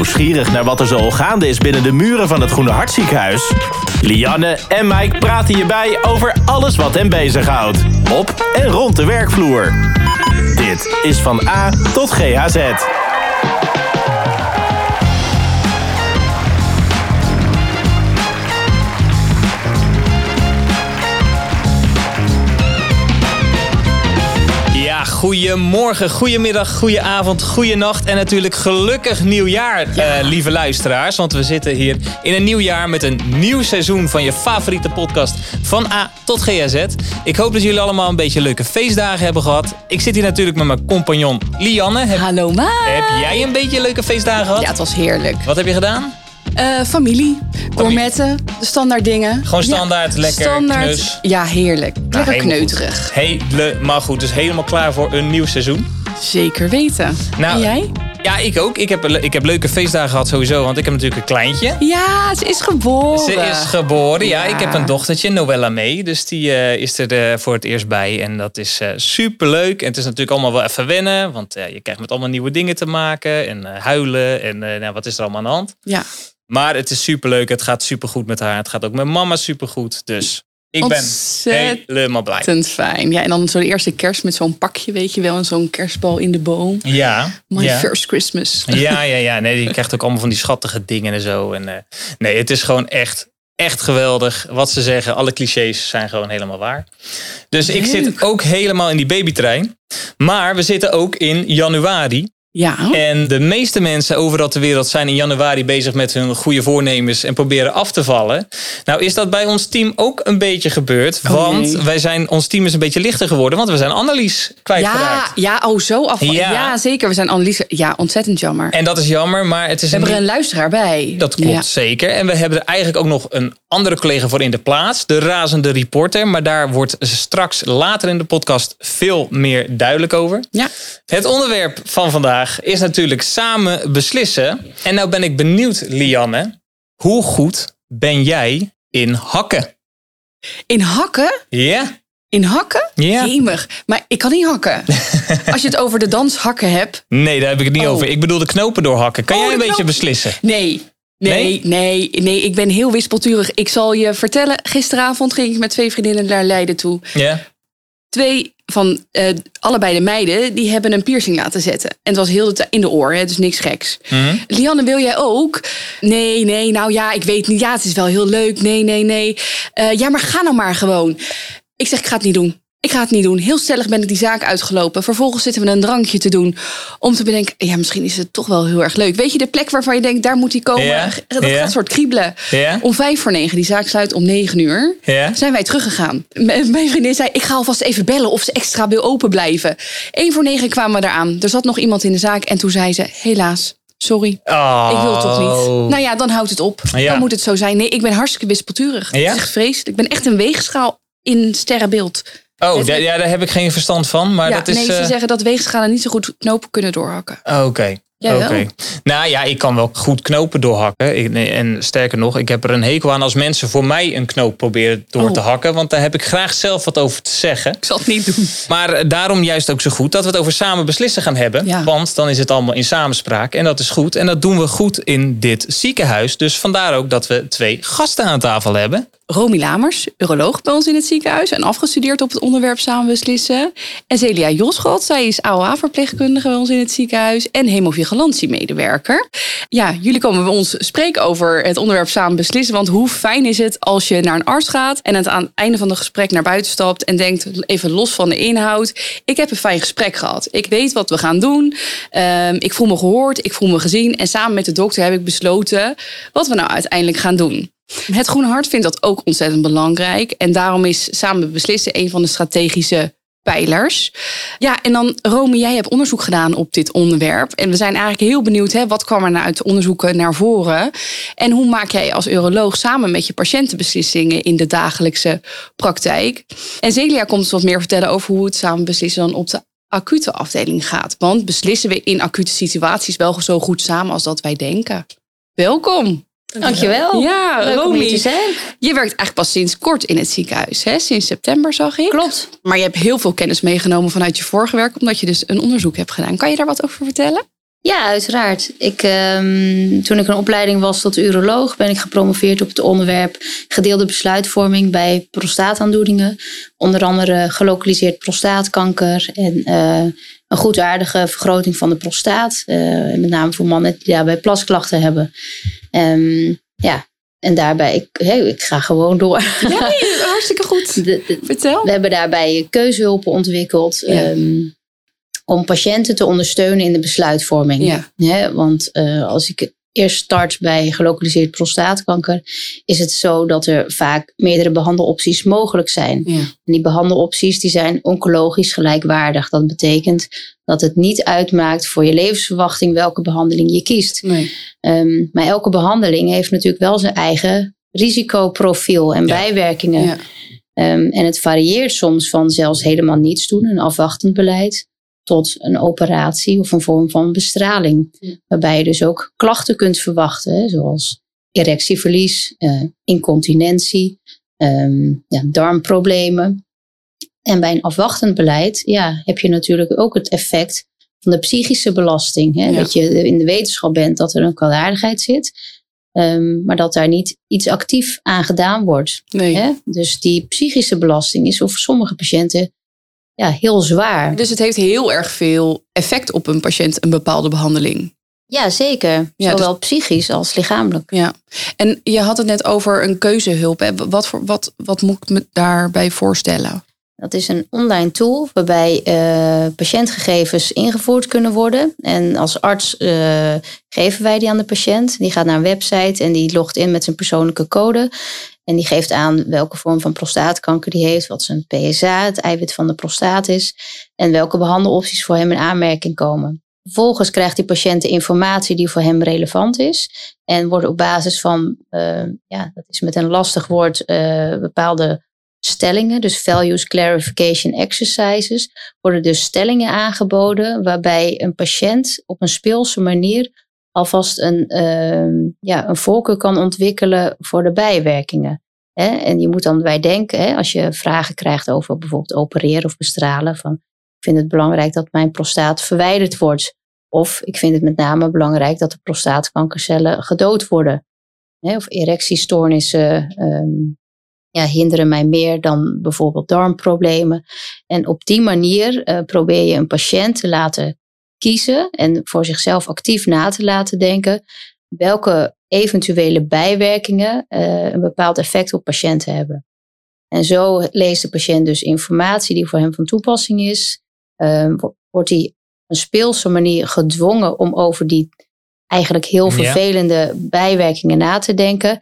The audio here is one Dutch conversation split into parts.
Nieuwsgierig naar wat er zo gaande is binnen de muren van het Groene Hartziekenhuis? Lianne en Mike praten je bij over alles wat hen bezighoudt. Op en rond de werkvloer. Dit is van A tot GHZ. Goedemorgen, goedemiddag, goedenavond, goedenacht en natuurlijk gelukkig nieuwjaar, eh, lieve luisteraars. Want we zitten hier in een nieuw jaar met een nieuw seizoen van je favoriete podcast van A tot GHZ. Ik hoop dat jullie allemaal een beetje leuke feestdagen hebben gehad. Ik zit hier natuurlijk met mijn compagnon Lianne. Heb, Hallo ma. heb jij een beetje leuke feestdagen gehad? Ja, het was heerlijk. Wat heb je gedaan? Eh, familie, gourmetten, de standaard dingen. Gewoon standaard, lekker, standaard. knus. Ja, heerlijk. Lekker helemaal goed. kneuterig. Helemaal goed, dus helemaal klaar voor een nieuw seizoen. Zeker weten. Nou, en jij? Ja, ik ook. Ik heb, ik heb leuke feestdagen gehad sowieso, want ik heb natuurlijk een kleintje. Ja, ze is geboren. Ze is geboren, ja. Ja. Ik heb een dochtertje, Noella mee. Dus die eh, is er eh, voor het eerst bij. En dat is super superleuk. En het is natuurlijk allemaal wel even wennen. Want je krijgt met allemaal nieuwe dingen te maken. En huilen. En nou, wat is er allemaal aan de hand? Ja, Maar het is superleuk. Het gaat supergoed met haar. Het gaat ook met mama supergoed. Dus ik ben helemaal blij. ontzettend fijn. Ja, en dan zo de eerste kerst met zo'n pakje, weet je wel. En zo'n kerstbal in de boom. Ja. My ja. first Christmas. Ja, ja, ja. Nee, je krijgt ook allemaal van die schattige dingen en zo. En, eh, nee, het is gewoon echt, echt geweldig. Wat ze zeggen, alle clichés zijn gewoon helemaal waar. Dus ik zit ook helemaal in die babytrein. Maar we zitten ook in januari. Ja. En de meeste mensen overal ter wereld zijn in januari bezig met hun goede voornemens en proberen af te vallen. Nou is dat bij ons team ook een beetje gebeurd. Oh, want nee. wij zijn, ons team is een beetje lichter geworden, want we zijn Annelies Ja, kwijtgeraakt. ja, oh zo af. Ja. Ja. zeker. We zijn Annelies. Ja, ontzettend jammer. En dat is jammer, maar het is we hebben er een luisteraar bij. Dat klopt Ja. zeker. En we hebben er eigenlijk ook nog een andere collega voor in de plaats. De razende reporter. Maar daar wordt straks later in de podcast veel meer duidelijk over. Ja. Het onderwerp van vandaag is natuurlijk samen beslissen. En nou ben ik benieuwd, Lianne. Hoe goed ben jij in hakken? In hakken? Ja? In hakken? Ja. Maar ik kan niet hakken. Als je het over de danshakken hebt. Nee, daar heb ik het niet Oh. over. Ik bedoel de knopen doorhakken. Kan Oh, jij een beetje knopen. beslissen? Nee. Nee, nee, nee, ik ben heel wispelturig. Ik zal je vertellen, gisteravond ging ik met twee vriendinnen naar Leiden toe. Ja? Twee van eh, allebei de meiden, die hebben een piercing laten zetten. En het was heel de tijd in de oor, hè, dus niks geks. Mhm. Lianne, wil jij ook? Nee, nee, nou ja, ik weet niet. Ja, het is wel heel leuk. Nee, nee, nee. Eh, ja, maar ga nou maar gewoon. Ik zeg, ik ga het niet doen. Ik ga het niet doen. Heel stellig ben ik die zaak uitgelopen. Vervolgens zitten we een drankje te doen. Om te bedenken, ja, misschien is het toch wel heel erg leuk. Weet je, de plek waarvan je denkt, daar moet hij komen. Ja, Dat ja. gaat soort kriebelen. Ja? Om vijf voor negen, die zaak sluit om negen uur. Zijn wij teruggegaan. M- Mijn vriendin zei, ik ga alvast even bellen of ze extra wil open blijven. Eén voor negen kwamen we eraan. Er zat nog iemand in de zaak en toen zei ze, helaas, sorry. Oh. Ik wil het toch niet. Nou ja, dan houdt het op. Dan moet het zo zijn. Nee, ik ben hartstikke wispelturig. Het is echt vreselijk. Ik ben echt een weegschaal in sterrenbeeld. Oh, da- ja, daar heb ik geen verstand van. Maar ja, dat is. nee, ze eh, zeggen dat weegschalen niet zo goed knopen kunnen doorhakken. Oké. Jij wel? Oké. Nou ja, ik kan wel goed knopen doorhakken. Ik, en sterker nog, ik heb er een hekel aan als mensen voor mij een knoop proberen door Oh. te hakken. Want daar heb ik graag zelf wat over te zeggen. Ik zal het niet doen. Maar eh, daarom juist ook zo goed dat we het over samen beslissen gaan hebben. Ja. Want dan is het allemaal in samenspraak. En dat is goed. En dat doen we goed in dit ziekenhuis. Dus vandaar ook dat we twee gasten aan tafel hebben. Romy Lamers, uroloog bij ons in het ziekenhuis en afgestudeerd op het onderwerp samen beslissen. En Celia Joschot, zij is AOA-verpleegkundige bij ons in het ziekenhuis en hemovigilantie-medewerker. Ja, jullie komen bij ons spreken over het onderwerp samen beslissen. Want hoe fijn is het als je naar een arts gaat en aan het einde van het gesprek naar buiten stapt en denkt, even los van de inhoud, ik heb een fijn gesprek gehad. Ik weet wat we gaan doen. Ehm, ik voel me gehoord, ik voel me gezien. En samen met de dokter heb ik besloten wat we nou uiteindelijk gaan doen. Het Groene Hart vindt dat ook ontzettend belangrijk. En daarom is samen beslissen een van de strategische pijlers. Ja, en dan Rome, jij hebt onderzoek gedaan op dit onderwerp. En we zijn eigenlijk heel benieuwd, hè, wat kwam er nou uit de onderzoeken naar voren? En hoe maak jij als uroloog samen met je patiënten beslissingen in de dagelijkse praktijk? En Celia komt ons wat meer vertellen over hoe het samen beslissen dan op de acute afdeling gaat. Want beslissen we in acute situaties wel zo goed samen als dat wij denken? Welkom. Dankjewel. Ja, Leuk om Romy. hier te zijn. Je werkt eigenlijk pas sinds kort in het ziekenhuis, hè? sinds september zag ik. Klopt. Maar je hebt heel veel kennis meegenomen vanuit je vorige werk, omdat je dus een onderzoek hebt gedaan. Kan je daar wat over vertellen? Ja, uiteraard. Ik, ehm, toen ik een opleiding was tot uroloog, ben ik gepromoveerd op het onderwerp gedeelde besluitvorming bij prostaataandoeningen. Onder andere gelokaliseerd prostaatkanker en uh, een goedaardige vergroting van de prostaat. Uh, met name voor mannen die daarbij plasklachten hebben. Um, ja, en daarbij, ik, hey, ik ga gewoon door. Ja, hartstikke goed. Vertel. We hebben daarbij keuzehulpen ontwikkeld. Ja. Um, om patiënten te ondersteunen in de besluitvorming. Ja. want uh, als ik eerst start bij gelokaliseerd prostaatkanker, is het zo dat er vaak meerdere behandelopties mogelijk zijn. Ja. En die behandelopties die zijn oncologisch gelijkwaardig. Dat betekent dat het niet uitmaakt voor je levensverwachting welke behandeling je kiest. Nee. Um, maar elke behandeling heeft natuurlijk wel zijn eigen risicoprofiel en bijwerkingen. Ja. Um, en het varieert soms van zelfs helemaal niets doen, een afwachtend beleid, tot een operatie of een vorm van bestraling. Waarbij je dus ook klachten kunt verwachten, hè, zoals erectieverlies, uh, incontinentie, um, ja, darmproblemen. En bij een afwachtend beleid ja, heb je natuurlijk ook het effect van de psychische belasting. Hè? Dat je in de wetenschap bent dat er een kwaadaardigheid zit. Um, maar dat daar niet iets actief aan gedaan wordt. Nee. Hè? Dus die psychische belasting is voor sommige patiënten ja, heel zwaar. Dus het heeft heel erg veel effect op een patiënt, een bepaalde behandeling. Ja, zeker. Ja, Zowel dus... psychisch als lichamelijk. Ja. En je had het net over een keuzehulp. Wat, voor, wat, wat moet ik me daarbij voorstellen? Dat is een online tool waarbij uh, patiëntgegevens ingevoerd kunnen worden. En als arts uh, geven wij die aan de patiënt. Die gaat naar een website en die logt in met zijn persoonlijke code. En die geeft aan welke vorm van prostaatkanker die heeft, wat zijn PSA, het eiwit van de prostaat is, en welke behandelopties voor hem in aanmerking komen. Vervolgens krijgt die patiënt de informatie die voor hem relevant is. En worden op basis van, uh, ja, dat is met een lastig woord, bepaalde stellingen, dus values clarification exercises, worden dus stellingen aangeboden waarbij een patiënt op een speelse manier alvast een, uh, ja, een voorkeur kan ontwikkelen voor de bijwerkingen. Hè? En je moet dan bij denken, hè, als je vragen krijgt over bijvoorbeeld opereren of bestralen, van ik vind het belangrijk dat mijn prostaat verwijderd wordt. Of ik vind het met name belangrijk dat de prostaatkankercellen gedood worden. Hè? Of erectiestoornissen um, ja, hinderen mij meer dan bijvoorbeeld darmproblemen. En op die manier uh, probeer je een patiënt te laten kiezen en voor zichzelf actief na te laten denken welke eventuele bijwerkingen uh, een bepaald effect op patiënten hebben. En zo leest de patiënt dus informatie die voor hem van toepassing is. Uh, wordt hij op een speelse manier gedwongen om over die eigenlijk heel vervelende bijwerkingen na te denken.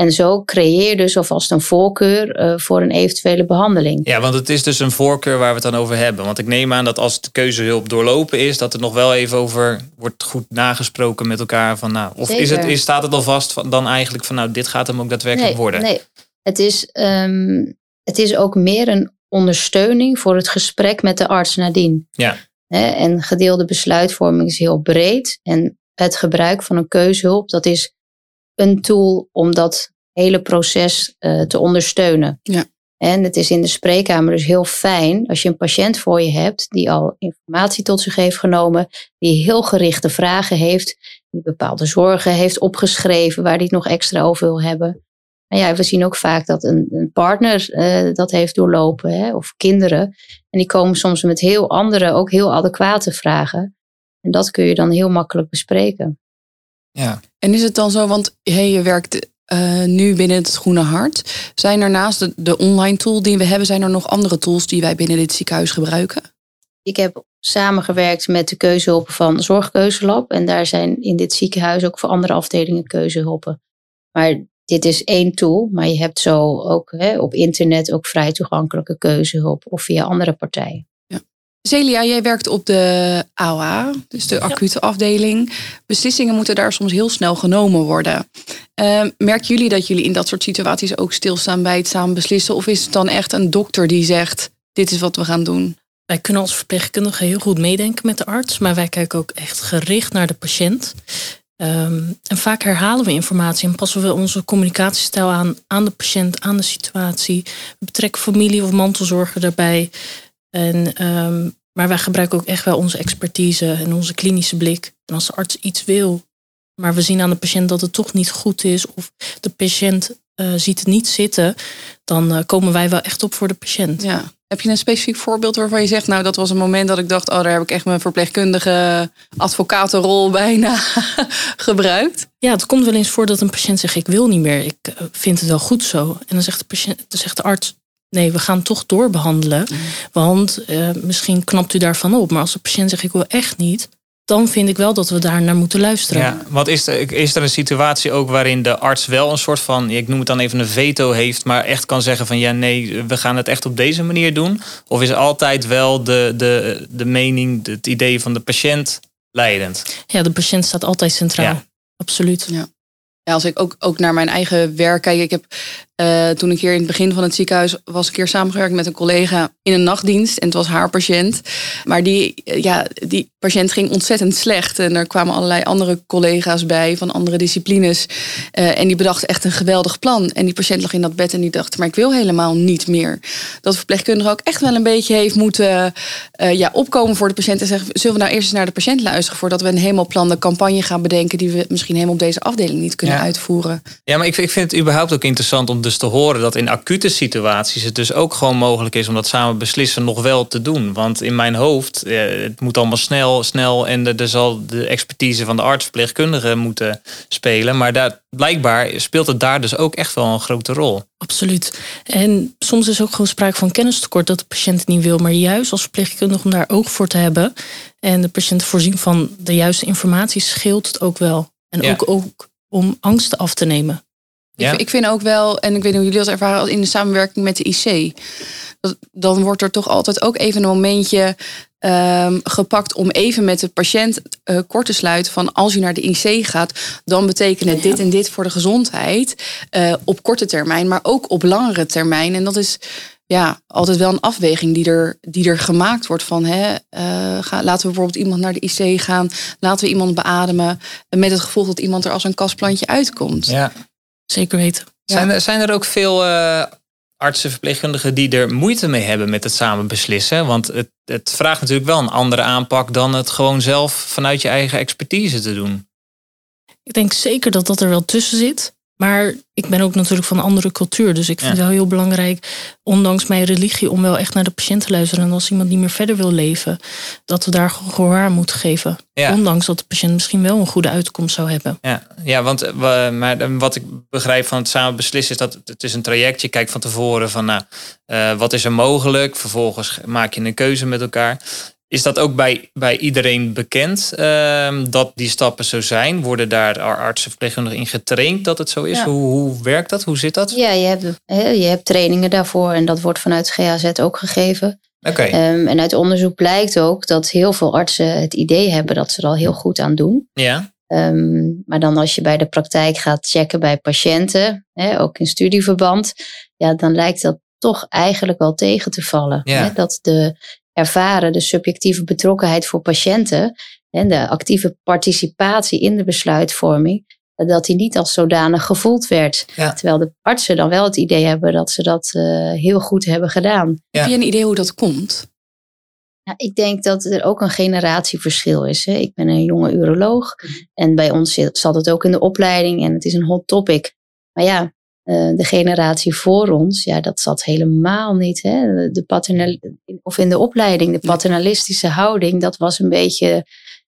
En zo creëer je dus alvast een voorkeur uh, voor een eventuele behandeling. Ja, want het is dus een voorkeur waar we het dan over hebben. Want ik neem aan dat als de keuzehulp doorlopen is, dat er nog wel even over wordt goed nagesproken met elkaar. Van, nou, of is het, is, staat het al vast van, dan eigenlijk van nou, dit gaat hem ook daadwerkelijk worden? Nee, het is, um, het is ook meer een ondersteuning voor het gesprek met de arts nadien. Ja. En gedeelde besluitvorming is heel breed. En het gebruik van een keuzehulp, dat is een tool om dat hele proces uh, te ondersteunen. Ja. En het is in de spreekkamer dus heel fijn als je een patiënt voor je hebt die al informatie tot zich heeft genomen, die heel gerichte vragen heeft, die bepaalde zorgen heeft opgeschreven waar die het nog extra over wil hebben. Maar ja, we zien ook vaak dat een, een partner uh, dat heeft doorlopen, hè, of kinderen. En die komen soms met heel andere, ook heel adequate vragen. En dat kun je dan heel makkelijk bespreken. Ja. En is het dan zo, want hey, je werkt uh, nu binnen het Groene Hart. Zijn er naast de, de online tool die we hebben, zijn er nog andere tools die wij binnen dit ziekenhuis gebruiken? Ik heb samengewerkt met de keuzehulpen van Zorgkeuzelab. En daar zijn in dit ziekenhuis ook voor andere afdelingen keuzehulpen. Maar dit is één tool, maar je hebt zo ook hè, op internet ook vrij toegankelijke keuzehulp of via andere partijen. Celia, jij werkt op de AOA, dus de acute afdeling. Beslissingen moeten daar soms heel snel genomen worden. Uh, merken jullie dat jullie in dat soort situaties ook stilstaan bij het samen beslissen? Of is het dan echt een dokter die zegt: dit is wat we gaan doen? Wij kunnen als verpleegkundige heel goed meedenken met de arts, maar wij kijken ook echt gericht naar de patiënt. Um, en vaak herhalen we informatie en passen we onze communicatiestijl aan aan de patiënt, aan de situatie. We betrekken familie of mantelzorger daarbij. En um, Maar wij gebruiken ook echt wel onze expertise en onze klinische blik. En als de arts iets wil, maar we zien aan de patiënt dat het toch niet goed is, of de patiënt uh, ziet het niet zitten, dan uh, komen wij wel echt op voor de patiënt. Ja. Heb je een specifiek voorbeeld waarvan je zegt, nou dat was een moment dat ik dacht, oh daar heb ik echt mijn verpleegkundige advocatenrol bijna gebruikt? Ja, het komt wel eens voor dat een patiënt zegt, ik wil niet meer, ik uh, vind het wel goed zo. En dan zegt de, patiënt, dan zegt de arts, nee, we gaan toch doorbehandelen, mm. want misschien knapt u daarvan op. Maar als de patiënt zegt, ik wil echt niet, dan vind ik wel dat we daar naar moeten luisteren. Ja, want is er, is er een situatie ook waarin de arts wel een soort van, ik noem het dan even een veto heeft, maar echt kan zeggen van ja, nee, we gaan het echt op deze manier doen? Of is altijd wel de, de, de mening, het idee van de patiënt leidend? Ja, de patiënt staat altijd centraal. Absoluut. Ja. Ja, als ik ook, ook naar mijn eigen werk kijk. Ik heb uh, toen ik hier in het begin van het ziekenhuis was een keer samengewerkt met een collega in een nachtdienst. En het was haar patiënt. Maar die, ja, die patiënt ging ontzettend slecht. En er kwamen allerlei andere collega's bij van andere disciplines. Uh, en die bedachten echt een geweldig plan. En die patiënt lag in dat bed en die dacht, maar ik wil helemaal niet meer. Dat de verpleegkundige ook echt wel een beetje heeft moeten uh, ja, opkomen voor de patiënt. En zeggen, zullen we nou eerst eens naar de patiënt luisteren voordat we een helemaal plan de campagne gaan bedenken die we misschien helemaal op deze afdeling niet kunnen uitvoeren. Ja, maar ik vind, ik vind het überhaupt ook interessant om dus te horen dat in acute situaties het dus ook gewoon mogelijk is om dat samen beslissen nog wel te doen. Want in mijn hoofd, eh, het moet allemaal snel, snel en er zal de expertise van de arts, verpleegkundige moeten spelen. Maar daar, blijkbaar speelt het daar dus ook echt wel een grote rol. Absoluut. En soms is ook gewoon sprake van kennistekort dat de patiënt het niet wil. Maar juist als verpleegkundige om daar oog voor te hebben en de patiënt voorzien van de juiste informatie scheelt het ook wel. En ook, ook om angsten af te nemen. Ja. Ik, ik, vind ook wel, en ik weet niet hoe jullie dat ervaren in de samenwerking met de IC. Dat, dan wordt er toch altijd ook even een momentje um, gepakt om even met de patiënt uh, kort te sluiten van als je naar de IC gaat, dan betekent het dit en dit voor de gezondheid uh, op korte termijn, maar ook op langere termijn. En dat is ja, altijd wel een afweging die er, die er gemaakt wordt van hè, uh, ga, laten we bijvoorbeeld iemand naar de IC gaan, laten we iemand beademen met het gevolg dat iemand er als een kastplantje uitkomt. Ja. Zeker weten. Zijn, er, zijn er ook veel uh, artsen, verpleegkundigen die er moeite mee hebben met het samen beslissen? Want het, het vraagt natuurlijk wel een andere aanpak dan het gewoon zelf vanuit je eigen expertise te doen. Ik denk zeker dat dat er wel tussen zit. Maar ik ben ook natuurlijk van een andere cultuur. Dus ik vind het wel heel belangrijk, ondanks mijn religie, om wel echt naar de patiënt te luisteren. En als iemand niet meer verder wil leven, dat we daar gehoor aan moeten geven. Ondanks dat de patiënt misschien wel een goede uitkomst zou hebben. Ja, ja want uh, maar wat ik begrijp van het samen beslissen is dat het is een traject. Je kijkt van tevoren van nou, uh, wat is er mogelijk. Vervolgens maak je een keuze met elkaar. Is dat ook bij, bij iedereen bekend uh, dat die stappen zo zijn? Worden daar artsen verpleegkundigen in getraind dat het zo is? Hoe, hoe werkt dat? Hoe zit dat? Ja, je hebt, je hebt trainingen daarvoor en dat wordt vanuit GAZ ook gegeven. Oké. Um, en uit onderzoek blijkt ook dat heel veel artsen het idee hebben dat ze er al heel goed aan doen. Ja. Um, maar dan als je bij de praktijk gaat checken bij patiënten, hè, ook in studieverband, ja, dan lijkt dat toch eigenlijk wel tegen te vallen. Ja. Hè, dat de ervaren, de subjectieve betrokkenheid voor patiënten en de actieve participatie in de besluitvorming, dat die niet als zodanig gevoeld werd. Terwijl de artsen dan wel het idee hebben dat ze dat uh, heel goed hebben gedaan. Heb je een idee hoe dat komt? Ja, ik denk dat er ook een generatieverschil is. Hè. Ik ben een jonge uroloog en bij ons zat het ook in de opleiding en het is een hot topic. Maar ja, uh, de generatie voor ons, ja, dat zat helemaal niet. Hè? De paternal, of in de opleiding, de paternalistische houding, dat was een beetje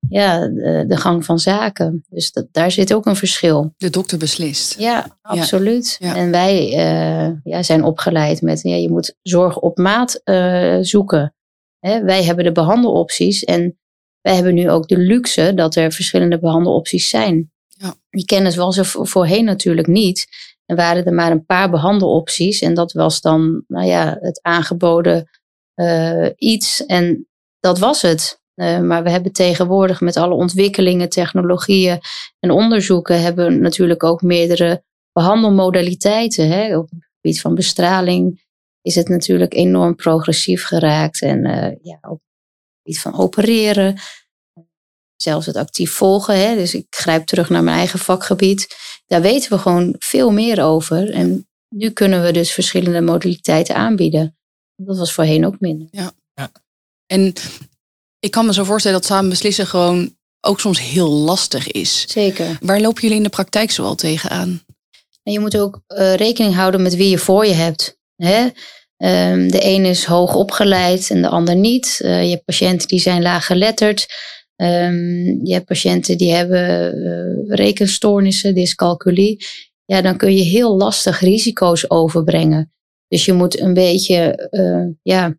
ja, de, de gang van zaken. Dus dat, daar zit ook een verschil. De dokter beslist. Ja, absoluut. Ja. En wij uh, ja, zijn opgeleid met, ja, je moet zorg op maat uh, zoeken. Hè? Wij hebben de behandelopties en wij hebben nu ook de luxe dat er verschillende behandelopties zijn. Ja. Die kennis was er voorheen natuurlijk niet. En waren er maar een paar behandelopties. En dat was dan, nou ja, het aangeboden uh, iets. En dat was het. Uh, maar we hebben tegenwoordig met alle ontwikkelingen, technologieën en onderzoeken, hebben we natuurlijk ook meerdere behandelmodaliteiten. Hè? Op het gebied van bestraling is het natuurlijk enorm progressief geraakt. En uh, ja, op het gebied van opereren, zelfs het actief volgen. Hè? Dus ik grijp terug naar mijn eigen vakgebied. Daar weten we gewoon veel meer over. En nu kunnen we dus verschillende modaliteiten aanbieden. Dat was voorheen ook minder. Ja. ja. En Ik kan me zo voorstellen dat samen beslissen gewoon ook soms heel lastig is. Zeker. Waar lopen jullie in de praktijk zoal tegenaan? En je moet ook uh, rekening houden met wie je voor je hebt. Hè? Um, de een is hoog opgeleid en de ander niet. Uh, je hebt patiënten die zijn laag geletterd. Um, je hebt patiënten die hebben uh, rekenstoornissen, dyscalculie. Ja, dan kun je heel lastig risico's overbrengen. Dus je moet een beetje ja,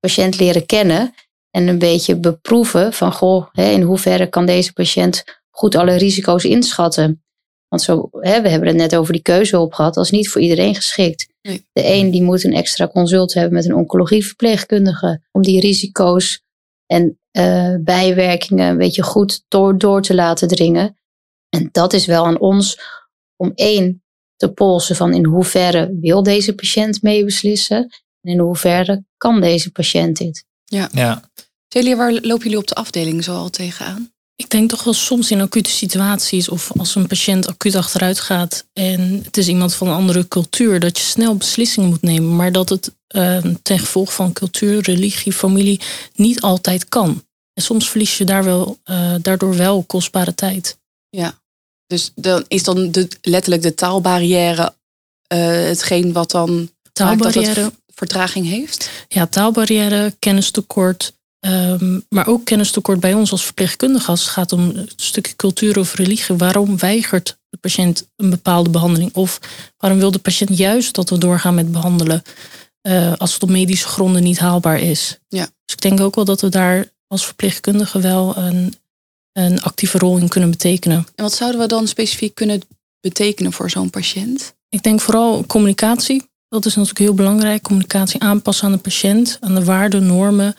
patiënt leren kennen en een beetje beproeven van goh, hè, in hoeverre kan deze patiënt goed alle risico's inschatten. Want zo, hè, we hebben het net over die keuzehulp gehad, dat is niet voor iedereen geschikt. Nee. De een die moet een extra consult hebben met een oncologieverpleegkundige om die risico's en uh, bijwerkingen een beetje goed door, door te laten dringen. En dat is wel aan ons om één te polsen van in hoeverre wil deze patiënt meebeslissen en in hoeverre kan deze patiënt dit. Ja. Ja. Celia, waar lopen jullie op de afdeling zoal tegenaan? Ik denk toch wel soms in acute situaties of als een patiënt acuut achteruit gaat en het is iemand van een andere cultuur, dat je snel beslissingen moet nemen, maar dat het uh, ten gevolge van cultuur, religie, familie niet altijd kan. En soms verlies je daar wel, uh, daardoor wel kostbare tijd. Ja, dus dan is dan de, letterlijk de taalbarrière uh, hetgeen wat dan taalbarrière. dat vertraging heeft? Ja, taalbarrière, kennistekort. Um, maar ook kennistekort bij ons als verpleegkundige als het gaat om een stukje cultuur of religie. Waarom weigert de patiënt een bepaalde behandeling? Of waarom wil de patiënt juist dat we doorgaan met behandelen uh, als het op medische gronden niet haalbaar is? Ja. Dus ik denk ook wel dat we daar als verpleegkundige wel een, een actieve rol in kunnen betekenen. En wat zouden we dan specifiek kunnen betekenen voor zo'n patiënt? Ik denk vooral communicatie. Dat is natuurlijk heel belangrijk. Communicatie aanpassen aan de patiënt, aan de waarden, normen.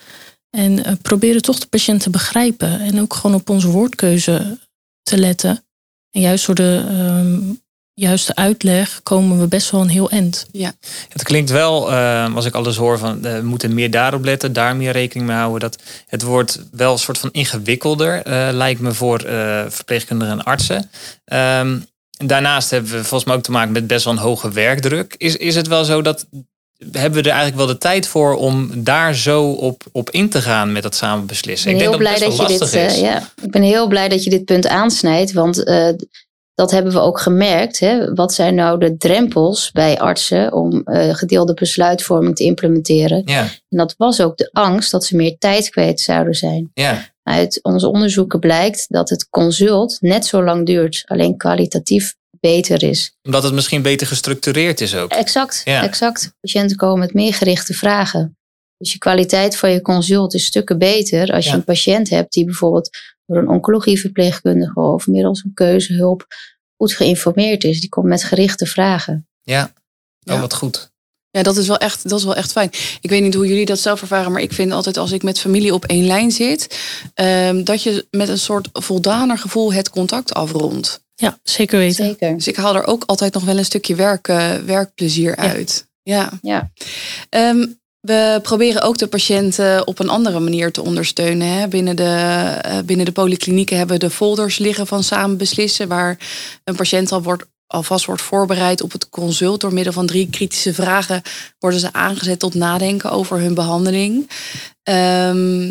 En uh, proberen toch de patiënt te begrijpen. En ook gewoon op onze woordkeuze te letten. En juist door de um, juiste uitleg komen we best wel een heel eind. Ja. Het klinkt wel, uh, als ik alles hoor, van uh, we moeten meer daarop letten, daar meer rekening mee houden. Dat het wordt wel een soort van ingewikkelder, uh, lijkt me voor verpleegkundigen en artsen. Um, daarnaast hebben we volgens mij ook te maken met best wel een hoge werkdruk. Is, is het wel zo dat hebben we er eigenlijk wel de tijd voor om daar zo op, op in te gaan met dat samen beslissen? Ik ben, ik heel blij dat, je dit. Uh, ja, ik ben heel blij dat je dit punt aansnijdt, want uh, dat hebben we ook gemerkt. Hè? Wat zijn nou de drempels bij artsen om uh, gedeelde besluitvorming te implementeren? Ja. En dat was ook de angst dat ze meer tijd kwijt zouden zijn. Ja. Uit onze onderzoeken blijkt dat het consult net zo lang duurt, alleen kwalitatief beter is. Omdat het misschien beter gestructureerd is ook. Exact, Ja. exact. Patiënten komen met meer gerichte vragen. Dus je kwaliteit van je consult is stukken beter als je Ja. een patiënt hebt die bijvoorbeeld door een oncologieverpleegkundige of middels een keuzehulp goed geïnformeerd is. Die komt met gerichte vragen. Ja. Oh, Ja. wat goed. Ja, dat is, wel echt, dat is wel echt fijn. Ik weet niet hoe jullie dat zelf ervaren, maar ik vind altijd als ik met familie op één lijn zit, ehm, dat je met een soort voldaner gevoel het contact afrondt. Ja, zeker weten. Zeker. Dus ik haal er ook altijd nog wel een stukje werk, eh, werkplezier uit. Ja. Ja. Ehm, we proberen ook de patiënten op een andere manier te ondersteunen. Binnen, de, eh, binnen de polyklinieken hebben we de folders liggen van samen beslissen, waar een patiënt al wordt, alvast wordt voorbereid op het consult. Door middel van drie kritische vragen worden ze aangezet tot nadenken over hun behandeling. Ehm,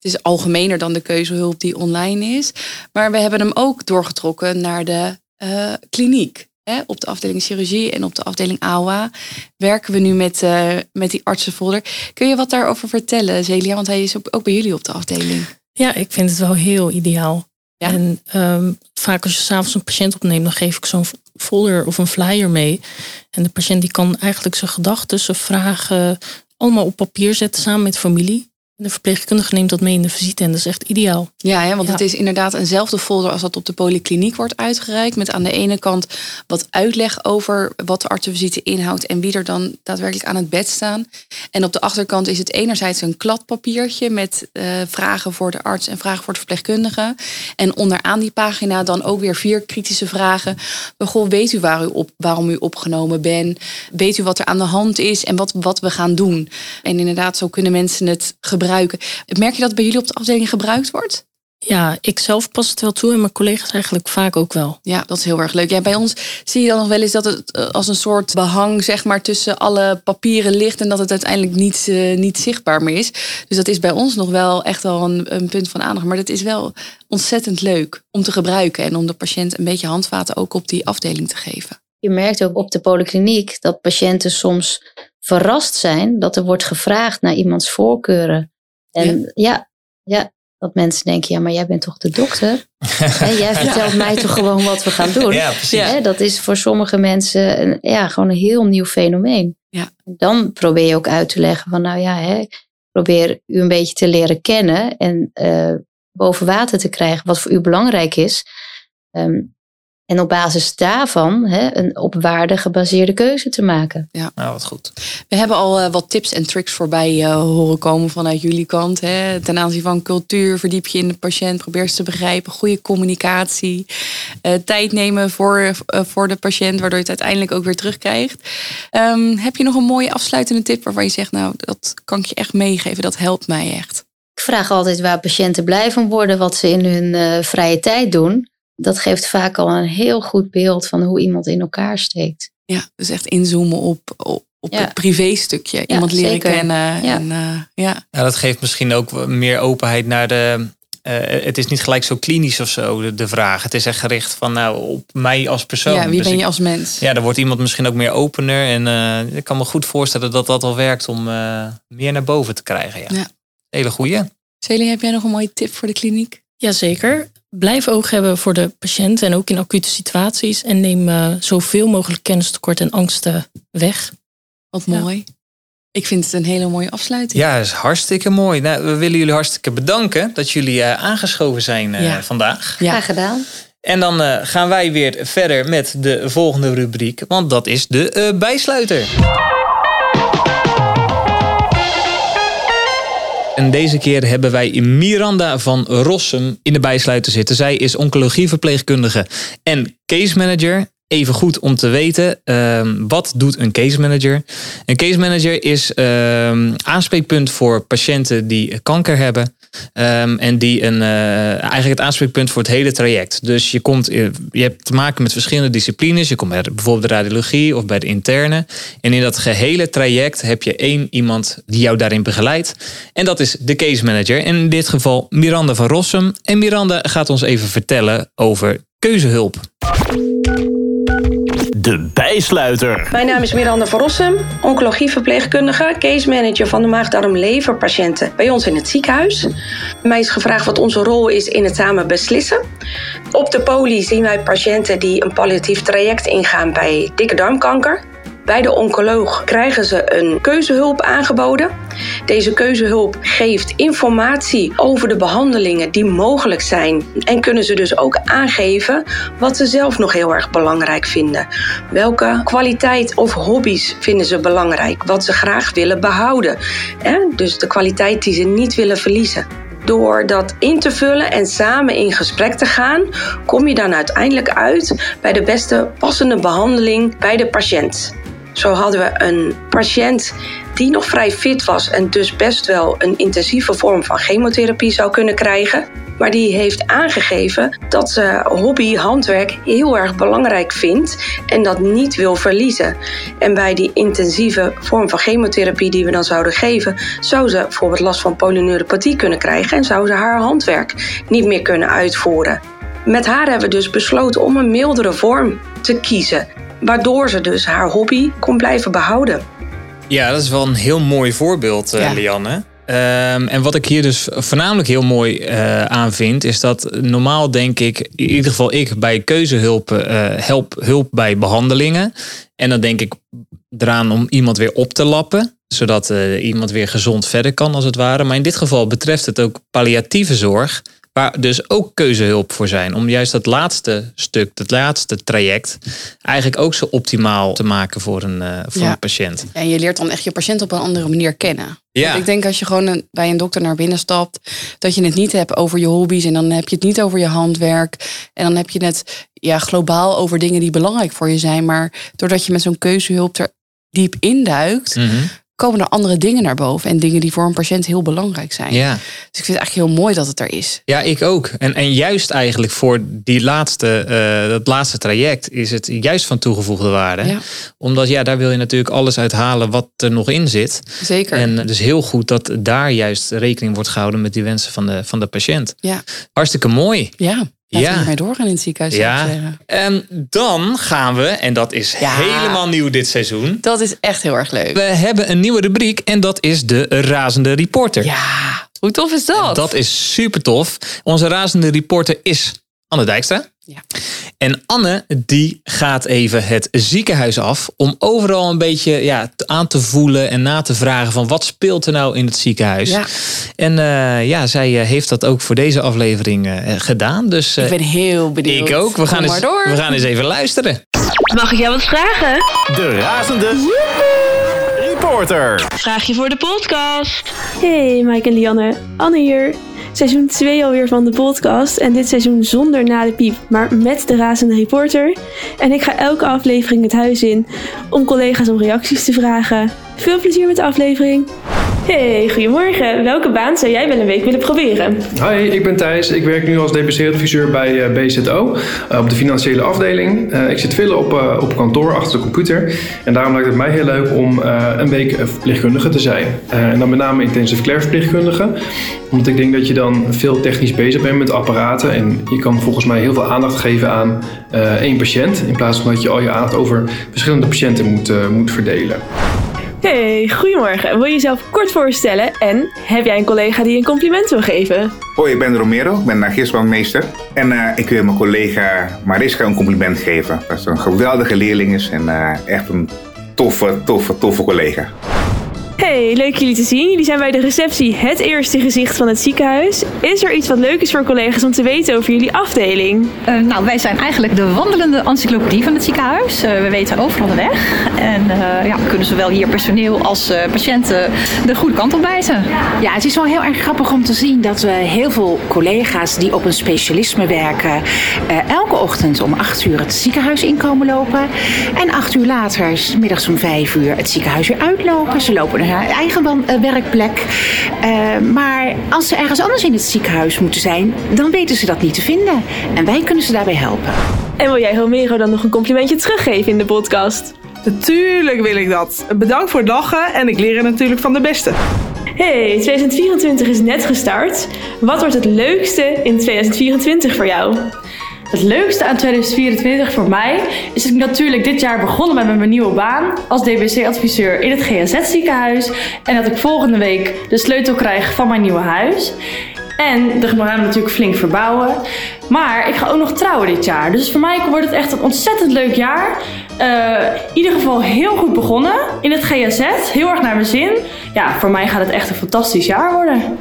het is algemener dan de keuzehulp die online is. Maar we hebben hem ook doorgetrokken naar de eh, kliniek. Hè, op de afdeling chirurgie en op de afdeling AOA werken we nu met, eh, met die artsenfolder. Kun je wat daarover vertellen, Celia? Want hij is ook, ook bij jullie op de afdeling. Ja, ik vind het wel heel ideaal. Ja. En um, vaak als je s'avonds een patiënt opneemt, dan geef ik zo'n folder of een flyer mee. En de patiënt die kan eigenlijk zijn gedachten, zijn vragen allemaal op papier zetten samen met familie. De verpleegkundige neemt dat mee in de visite en dat is echt ideaal. Ja, hè, want Ja. het is inderdaad eenzelfde folder als dat op de polykliniek wordt uitgereikt. Met aan de ene kant wat uitleg over wat de artsenvisite inhoudt en wie er dan daadwerkelijk aan het bed staan. En op de achterkant is het enerzijds een kladpapiertje met eh, vragen voor de arts en vragen voor de verpleegkundige. En onderaan die pagina dan ook weer vier kritische vragen. Goh, weet u, waar u op, waarom u opgenomen bent? Weet u wat er aan de hand is en wat, wat we gaan doen? En inderdaad, zo kunnen mensen het gebruiken. Merk je dat bij jullie op de afdeling gebruikt wordt? Ja, ik zelf pas het wel toe en mijn collega's eigenlijk vaak ook wel. Ja, dat is heel erg leuk. Ja, bij ons zie je dan nog wel eens dat het eh, als een soort behang zeg maar, tussen alle papieren ligt en dat het uiteindelijk niet, uh, niet zichtbaar meer is. Dus dat is bij ons nog wel echt wel een, een punt van aandacht. Maar dat is wel ontzettend leuk om te gebruiken en om de patiënt een beetje handvaten ook op die afdeling te geven. Je merkt ook op de polykliniek dat patiënten soms verrast zijn dat er wordt gevraagd naar iemands voorkeuren. En ja, ja, ja dat mensen denken, ja, maar jij bent toch de dokter? He, jij vertelt mij toch gewoon wat we gaan doen? Ja. He, dat is voor sommige mensen een, ja, gewoon een heel nieuw fenomeen. Ja. Dan probeer je ook uit te leggen van, nou ja, he, probeer u een beetje te leren kennen en uh, boven water te krijgen wat voor u belangrijk is. Um, en op basis daarvan hè, een op waarde gebaseerde keuze te maken. Ja, nou, wat goed. We hebben al uh, wat tips en tricks voorbij uh, horen komen vanuit jullie kant. Hè. Ten aanzien van cultuur, verdiep je in de patiënt, probeer ze te begrijpen, goede communicatie, uh, tijd nemen voor, voor de patiënt, waardoor je het uiteindelijk ook weer terugkrijgt. Um, heb je nog een mooie afsluitende tip waarvan je zegt, nou, dat kan ik je echt meegeven, dat helpt mij echt? Ik vraag altijd waar patiënten blij van worden, wat ze in hun vrije tijd doen dat geeft vaak al een heel goed beeld van hoe iemand in elkaar steekt. Ja, dus echt inzoomen op, op, op ja. het privéstukje. Iemand leren zeker. kennen. Ja. En, uh, ja. ja, dat geeft misschien ook meer openheid naar de. Uh, het is niet gelijk zo klinisch of zo, de, de, vraag. Het is echt gericht van nou, op mij als persoon. Ja, wie dus ben je ik, als mens? Ja, dan wordt iemand misschien ook meer opener. En uh, ik kan me goed voorstellen dat dat al werkt om meer naar boven te krijgen. Ja. ja. Hele goeie. Celie, heb jij nog een mooie tip voor de kliniek? Jazeker. Blijf oog hebben voor de patiënt en ook in acute situaties. En neem uh, zoveel mogelijk kennistekort en angsten weg. Wat mooi. Ja. Ik vind het een hele mooie afsluiting. Ja, dat is hartstikke mooi. Nou, we willen jullie hartstikke bedanken dat jullie uh, aangeschoven zijn uh, ja. vandaag. Ja. Graag gedaan. En dan gaan wij weer verder met de volgende rubriek, want dat is de bijsluiter. En deze keer hebben wij Miranda van Rossum in de bijsluiter zitten. Zij is oncologieverpleegkundige en case manager. Even goed om te weten, uh, wat doet een case manager? Een case manager is uh, aanspreekpunt voor patiënten die kanker hebben. Um, en die een, uh, eigenlijk het aanspreekpunt voor het hele traject. Dus je, komt, je hebt te maken met verschillende disciplines. Je komt bij bijvoorbeeld de radiologie of bij de interne. En in dat gehele traject heb je één iemand die jou daarin begeleidt. En dat is de case manager. En in dit geval Miranda van Rossum. En Miranda gaat ons even vertellen over keuzehulp. Bijsluiter. Mijn naam is Miranda van Rossum, oncologieverpleegkundige, case manager van de maag-darm-leverpatiënten bij ons in het ziekenhuis. Mij is gevraagd wat onze rol is in het samen beslissen. Op de poli zien wij patiënten die een palliatief traject ingaan bij dikke darmkanker. Bij de oncoloog krijgen ze een keuzehulp aangeboden. Deze keuzehulp geeft informatie over de behandelingen die mogelijk zijn. En kunnen ze dus ook aangeven wat ze zelf nog heel erg belangrijk vinden. Welke kwaliteit of hobby's vinden ze belangrijk? Wat ze graag willen behouden. Dus de kwaliteit die ze niet willen verliezen. Door dat in te vullen en samen in gesprek te gaan, kom je dan uiteindelijk uit bij de beste passende behandeling bij de patiënt. Zo hadden we een patiënt die nog vrij fit was en dus best wel een intensieve vorm van chemotherapie zou kunnen krijgen. Maar die heeft aangegeven dat ze hobby handwerk heel erg belangrijk vindt en dat niet wil verliezen. En bij die intensieve vorm van chemotherapie die we dan zouden geven, zou ze bijvoorbeeld last van polyneuropathie kunnen krijgen en zou ze haar handwerk niet meer kunnen uitvoeren. Met haar hebben we dus besloten om een mildere vorm te kiezen waardoor ze dus haar hobby kon blijven behouden. Ja, dat is wel een heel mooi voorbeeld, uh, Ja. Lianne. Um, en wat ik hier dus voornamelijk heel mooi uh, aan vind, is dat normaal denk ik, in ieder geval ik, bij keuzehulp uh, help hulp bij behandelingen. En dan denk ik eraan om iemand weer op te lappen, zodat uh, iemand weer gezond verder kan als het ware. Maar in dit geval betreft het ook palliatieve zorg. Waar dus ook keuzehulp voor zijn. Om juist dat laatste stuk, dat laatste traject, eigenlijk ook zo optimaal te maken voor een, uh, voor Ja. een patiënt. En je leert dan echt je patiënt op een andere manier kennen. Ja. Want ik denk als je gewoon een- bij een dokter naar binnen stapt, dat je het niet hebt over je hobby's en dan heb je het niet over je handwerk. En dan heb je het ja, globaal over dingen die belangrijk voor je zijn. Maar doordat je met zo'n keuzehulp er diep induikt, Mhm. Komen er andere dingen naar boven. En dingen die voor een patiënt heel belangrijk zijn. Ja. Dus ik vind het eigenlijk heel mooi dat het er is. Ja, ik ook. En, en juist eigenlijk voor die laatste, eh, dat laatste traject is het juist van toegevoegde waarde. Ja. Omdat ja, daar wil je natuurlijk alles uithalen wat er nog in zit. Zeker. En dus heel goed dat daar juist rekening wordt gehouden met die wensen van de, van de patiënt. ja, Hartstikke mooi. ja. Laten Ja. we ermee doorgaan in het ziekenhuis. Ja. zeggen. En dan gaan we, en dat is Ja. helemaal nieuw dit seizoen. Dat is echt heel erg leuk. We hebben een nieuwe rubriek en dat is de razende reporter. Ja, hoe tof is dat? Dat is super tof. Onze razende reporter is Anne Dijkstra. Ja. En Anne die gaat even het ziekenhuis af om overal een beetje ja, aan te voelen en na te vragen van wat speelt er nou in het ziekenhuis. Ja. En eh, ja, zij eh, heeft dat ook voor deze aflevering eh, gedaan. Dus eh, Ik ben heel benieuwd. ik ook. We gaan, eens, maar door. we gaan eens even luisteren. Mag ik jou wat vragen? De razende reporter. Vraagje voor de podcast. Hey, Mike en Lianne. Anne hier. Seizoen 2 alweer van de podcast. En dit seizoen zonder na de piep, maar met de razende reporter. En ik ga elke aflevering het huis in om collega's om reacties te vragen. Veel plezier met de aflevering. Hey, goedemorgen. Welke baan zou jij wel een week willen proberen? Hi, ik ben Thijs. Ik werk nu als DPC-adviseur bij eh, BZO eh, op de financiële afdeling. Eh, ik zit veel op, op kantoor achter de computer. En daarom lijkt het mij heel leuk om een week verpleegkundige te zijn. En dan met name intensive care verpleegkundige. Omdat ik denk dat je dan veel technisch bezig bent met apparaten. En je kan volgens mij heel veel aandacht geven aan één patiënt. In plaats van dat je al je aandacht over verschillende patiënten moet, moet verdelen. Hey, goedemorgen. Wil je jezelf kort voorstellen? En heb jij een collega die een compliment wil geven? Hoi, ik ben Romero, ik ben archivbankmeester. En eh, ik wil mijn collega Mariska een compliment geven. Dat ze een geweldige leerling is en eh, echt een toffe, toffe, toffe collega. Hey, leuk jullie te zien. Jullie zijn bij de receptie het eerste gezicht van het ziekenhuis. Is er iets wat leuk is voor collega's om te weten over jullie afdeling? Eh, nou, wij zijn eigenlijk de wandelende encyclopedie van het ziekenhuis. Eh, we weten overal de weg. En eh, ja, we kunnen zowel hier personeel als eh, patiënten de goede kant op wijzen. Ja, het is wel heel erg grappig om te zien dat we heel veel collega's die op een specialisme werken, eh, elke ochtend om 8 uur het ziekenhuis inkomen lopen. En acht uur later, 's middags om 5 uur, het ziekenhuis weer uitlopen. Ze lopen eigen eh, werkplek. Eh, maar als ze ergens anders in het ziekenhuis moeten zijn, dan weten ze dat niet te vinden. En wij kunnen ze daarbij helpen. En wil jij Romero dan nog een complimentje teruggeven in de podcast? Natuurlijk wil ik dat. Bedankt voor het lachen en ik leer er natuurlijk van de beste. Hey, 2024 is net gestart. Wat wordt het leukste in 2024 voor jou? Het leukste aan 2024 voor mij is dat ik natuurlijk dit jaar begonnen ben met mijn nieuwe baan als DBC-adviseur in het GHZ-ziekenhuis. En dat ik volgende week de sleutel krijg van mijn nieuwe huis. En de gaan natuurlijk flink verbouwen. Maar ik ga ook nog trouwen dit jaar. Dus voor mij wordt het echt een ontzettend leuk jaar. Eh, in ieder geval heel goed begonnen in het GHZ. Heel erg naar mijn zin. Ja, voor mij gaat het echt een fantastisch jaar worden.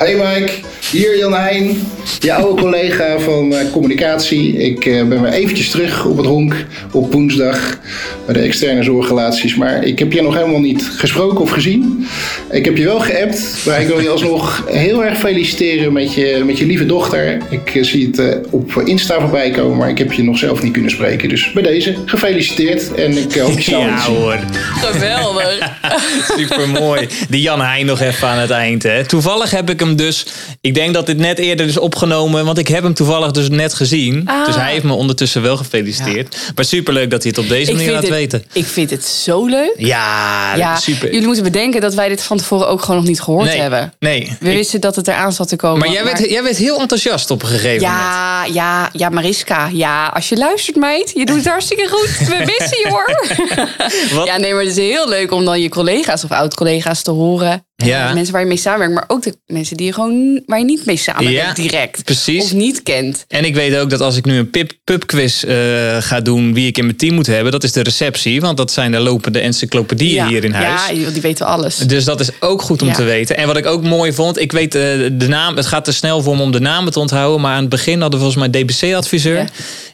Hey Mike, hier Jan Heijn, je oude collega van eh, communicatie. Ik eh, ben weer eventjes terug op het honk op woensdag bij de externe zorgrelaties. Maar ik heb je nog helemaal niet gesproken of gezien. Ik heb je wel geappt, maar ik wil je alsnog heel erg feliciteren met je, met je lieve dochter. Ik eh, zie het eh, op Insta voorbij komen, maar ik heb je nog zelf niet kunnen spreken. Dus bij deze, gefeliciteerd en ik hoop je snel Ja te zien. hoor. Geweldig. Super mooi. Die Jan Heijn nog even aan het eind. Hè. Toevallig heb ik hem dus. Ik denk dat dit net eerder is opgenomen. Want ik heb hem toevallig dus net gezien. Ah. Dus hij heeft me ondertussen wel gefeliciteerd. Maar superleuk dat hij het op deze manier laat het, weten. ik vind het zo leuk. Ja, Ja, super. jullie moeten bedenken dat wij dit van tevoren ook gewoon nog niet gehoord nee, hebben. Nee. We Ik- wisten dat het eraan zat te komen. maar jij werd, jij werd heel enthousiast op een gegeven moment. Ja, ja, ja, Mariska. Ja, als je luistert, meid. Je doet het hartstikke goed. We missen je, hoor. Ja, nee, maar het is heel leuk om dan je collega's of oud-collega's te horen. Ja. Mensen waar je mee samenwerkt, maar ook de mensen die je gewoon, waar je niet mee samenwerkt Ja, direct. precies. Of niet kent. En ik weet ook dat als ik nu een pip, pubquiz eh, ga doen wie ik in mijn team moet hebben, dat is de receptie. Want dat zijn de lopende encyclopedieën ja. hier in huis. Ja, die weten alles. Dus dat is ook goed om te weten. En wat ik ook mooi vond, ik weet eh, de naam, het gaat te snel voor me om de namen te onthouden. Maar aan het begin hadden we volgens mij DBC-adviseur.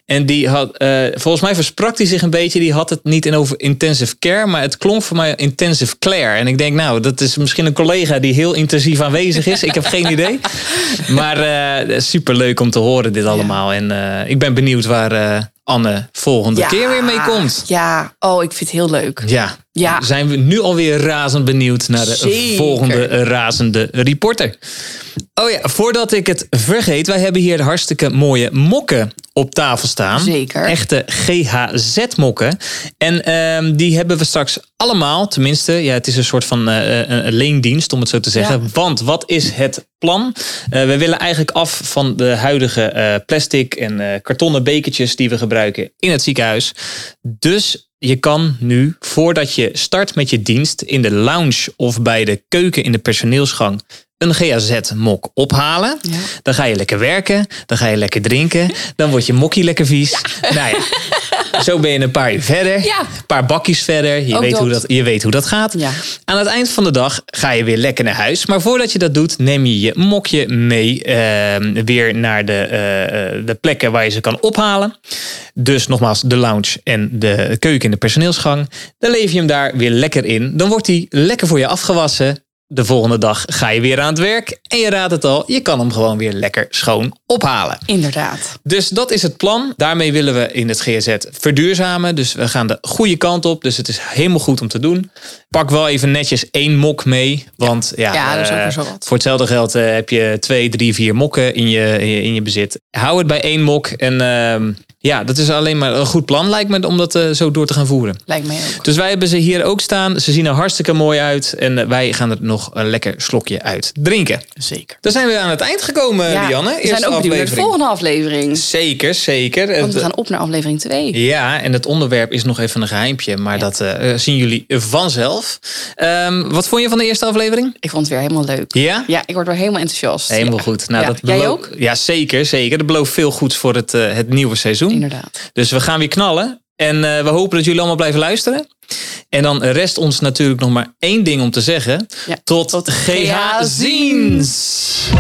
En die had, eh, volgens mij versprak hij zich een beetje. Die had het niet in over intensive care, maar het klonk voor mij intensive care. En ik denk, nou, dat is misschien een collega die heel intensief aanwezig is. Ik heb geen idee. Maar eh super leuk om te horen dit allemaal. En eh, ik ben benieuwd waar, eh, Anne volgende Ja. keer weer mee komt. Ja, oh, ik vind het heel leuk. Ja. Ja. Zijn we nu alweer razend benieuwd naar de Zeker. volgende razende reporter. Oh ja, voordat ik het vergeet. Wij hebben hier hartstikke mooie mokken op tafel staan. Zeker. Echte GHZ-mokken. En ehm, die hebben we straks allemaal. Tenminste, ja, het is een soort van eh, een, een leendienst, om het zo te zeggen. Ja. Want wat is het plan? Eh, we willen eigenlijk af van de huidige eh, plastic en eh, kartonnen bekertjes die we gebruiken in het ziekenhuis. Dus je kan nu, voordat je start met je dienst, in de lounge of bij de keuken in de personeelsgang een GAZ-mok ophalen. Dan ga je lekker werken, dan ga je lekker drinken, dan wordt je mokkie lekker vies. Nou ja, zo ben je een paar uur verder, een paar bakjes verder. Je, Ook weet dat. hoe dat, je weet hoe dat gaat. Aan het eind van de dag ga je weer lekker naar huis. Maar voordat je dat doet, neem je je mokje mee eh, weer naar de, eh, eh, de plekken waar je ze kan ophalen. Dus nogmaals, de lounge en de keuken in de personeelsgang. Dan leef je hem daar weer lekker in. Dan wordt hij lekker voor je afgewassen. De volgende dag ga je weer aan het werk. En je raadt het al, je kan hem gewoon weer lekker schoon ophalen. Inderdaad. Dus dat is het plan. Daarmee willen we in het GZ verduurzamen. Dus we gaan de goede kant op. Dus het is helemaal goed om te doen. Pak wel even netjes één mok mee. Want ja, Ja, dat is ook eh, weer zo wat. voor hetzelfde geld eh, heb je twee, drie, vier mokken in je, in je, in je bezit. Hou het bij één mok. En ehm, ja, dat is alleen maar een goed plan lijkt me om dat eh, zo door te gaan voeren. Lijkt mij ook. Dus wij hebben ze hier ook staan. Ze zien er hartstikke mooi uit. En eh, wij gaan er nog een lekker slokje uit drinken. Zeker. Dan zijn we aan het eind gekomen, Ja, Lianne. we zijn ook benieuwd naar de volgende aflevering. Zeker, zeker. Want we gaan op naar aflevering 2. ja, en het onderwerp is nog even een geheimpje, maar dat eh, zien jullie vanzelf. Ehm, wat vond je van de eerste aflevering? Ik vond het weer helemaal leuk. Ja? Ja, ik word weer helemaal enthousiast. Helemaal Ja. goed. Nou, dat Jij ook? Ja, zeker, zeker. Dat belooft veel goeds voor het, het nieuwe seizoen. Inderdaad. Dus we gaan weer knallen. En eh, we hopen dat jullie allemaal blijven luisteren. En dan rest ons natuurlijk nog maar één ding om te zeggen. Ja. Tot, GH GH ziens!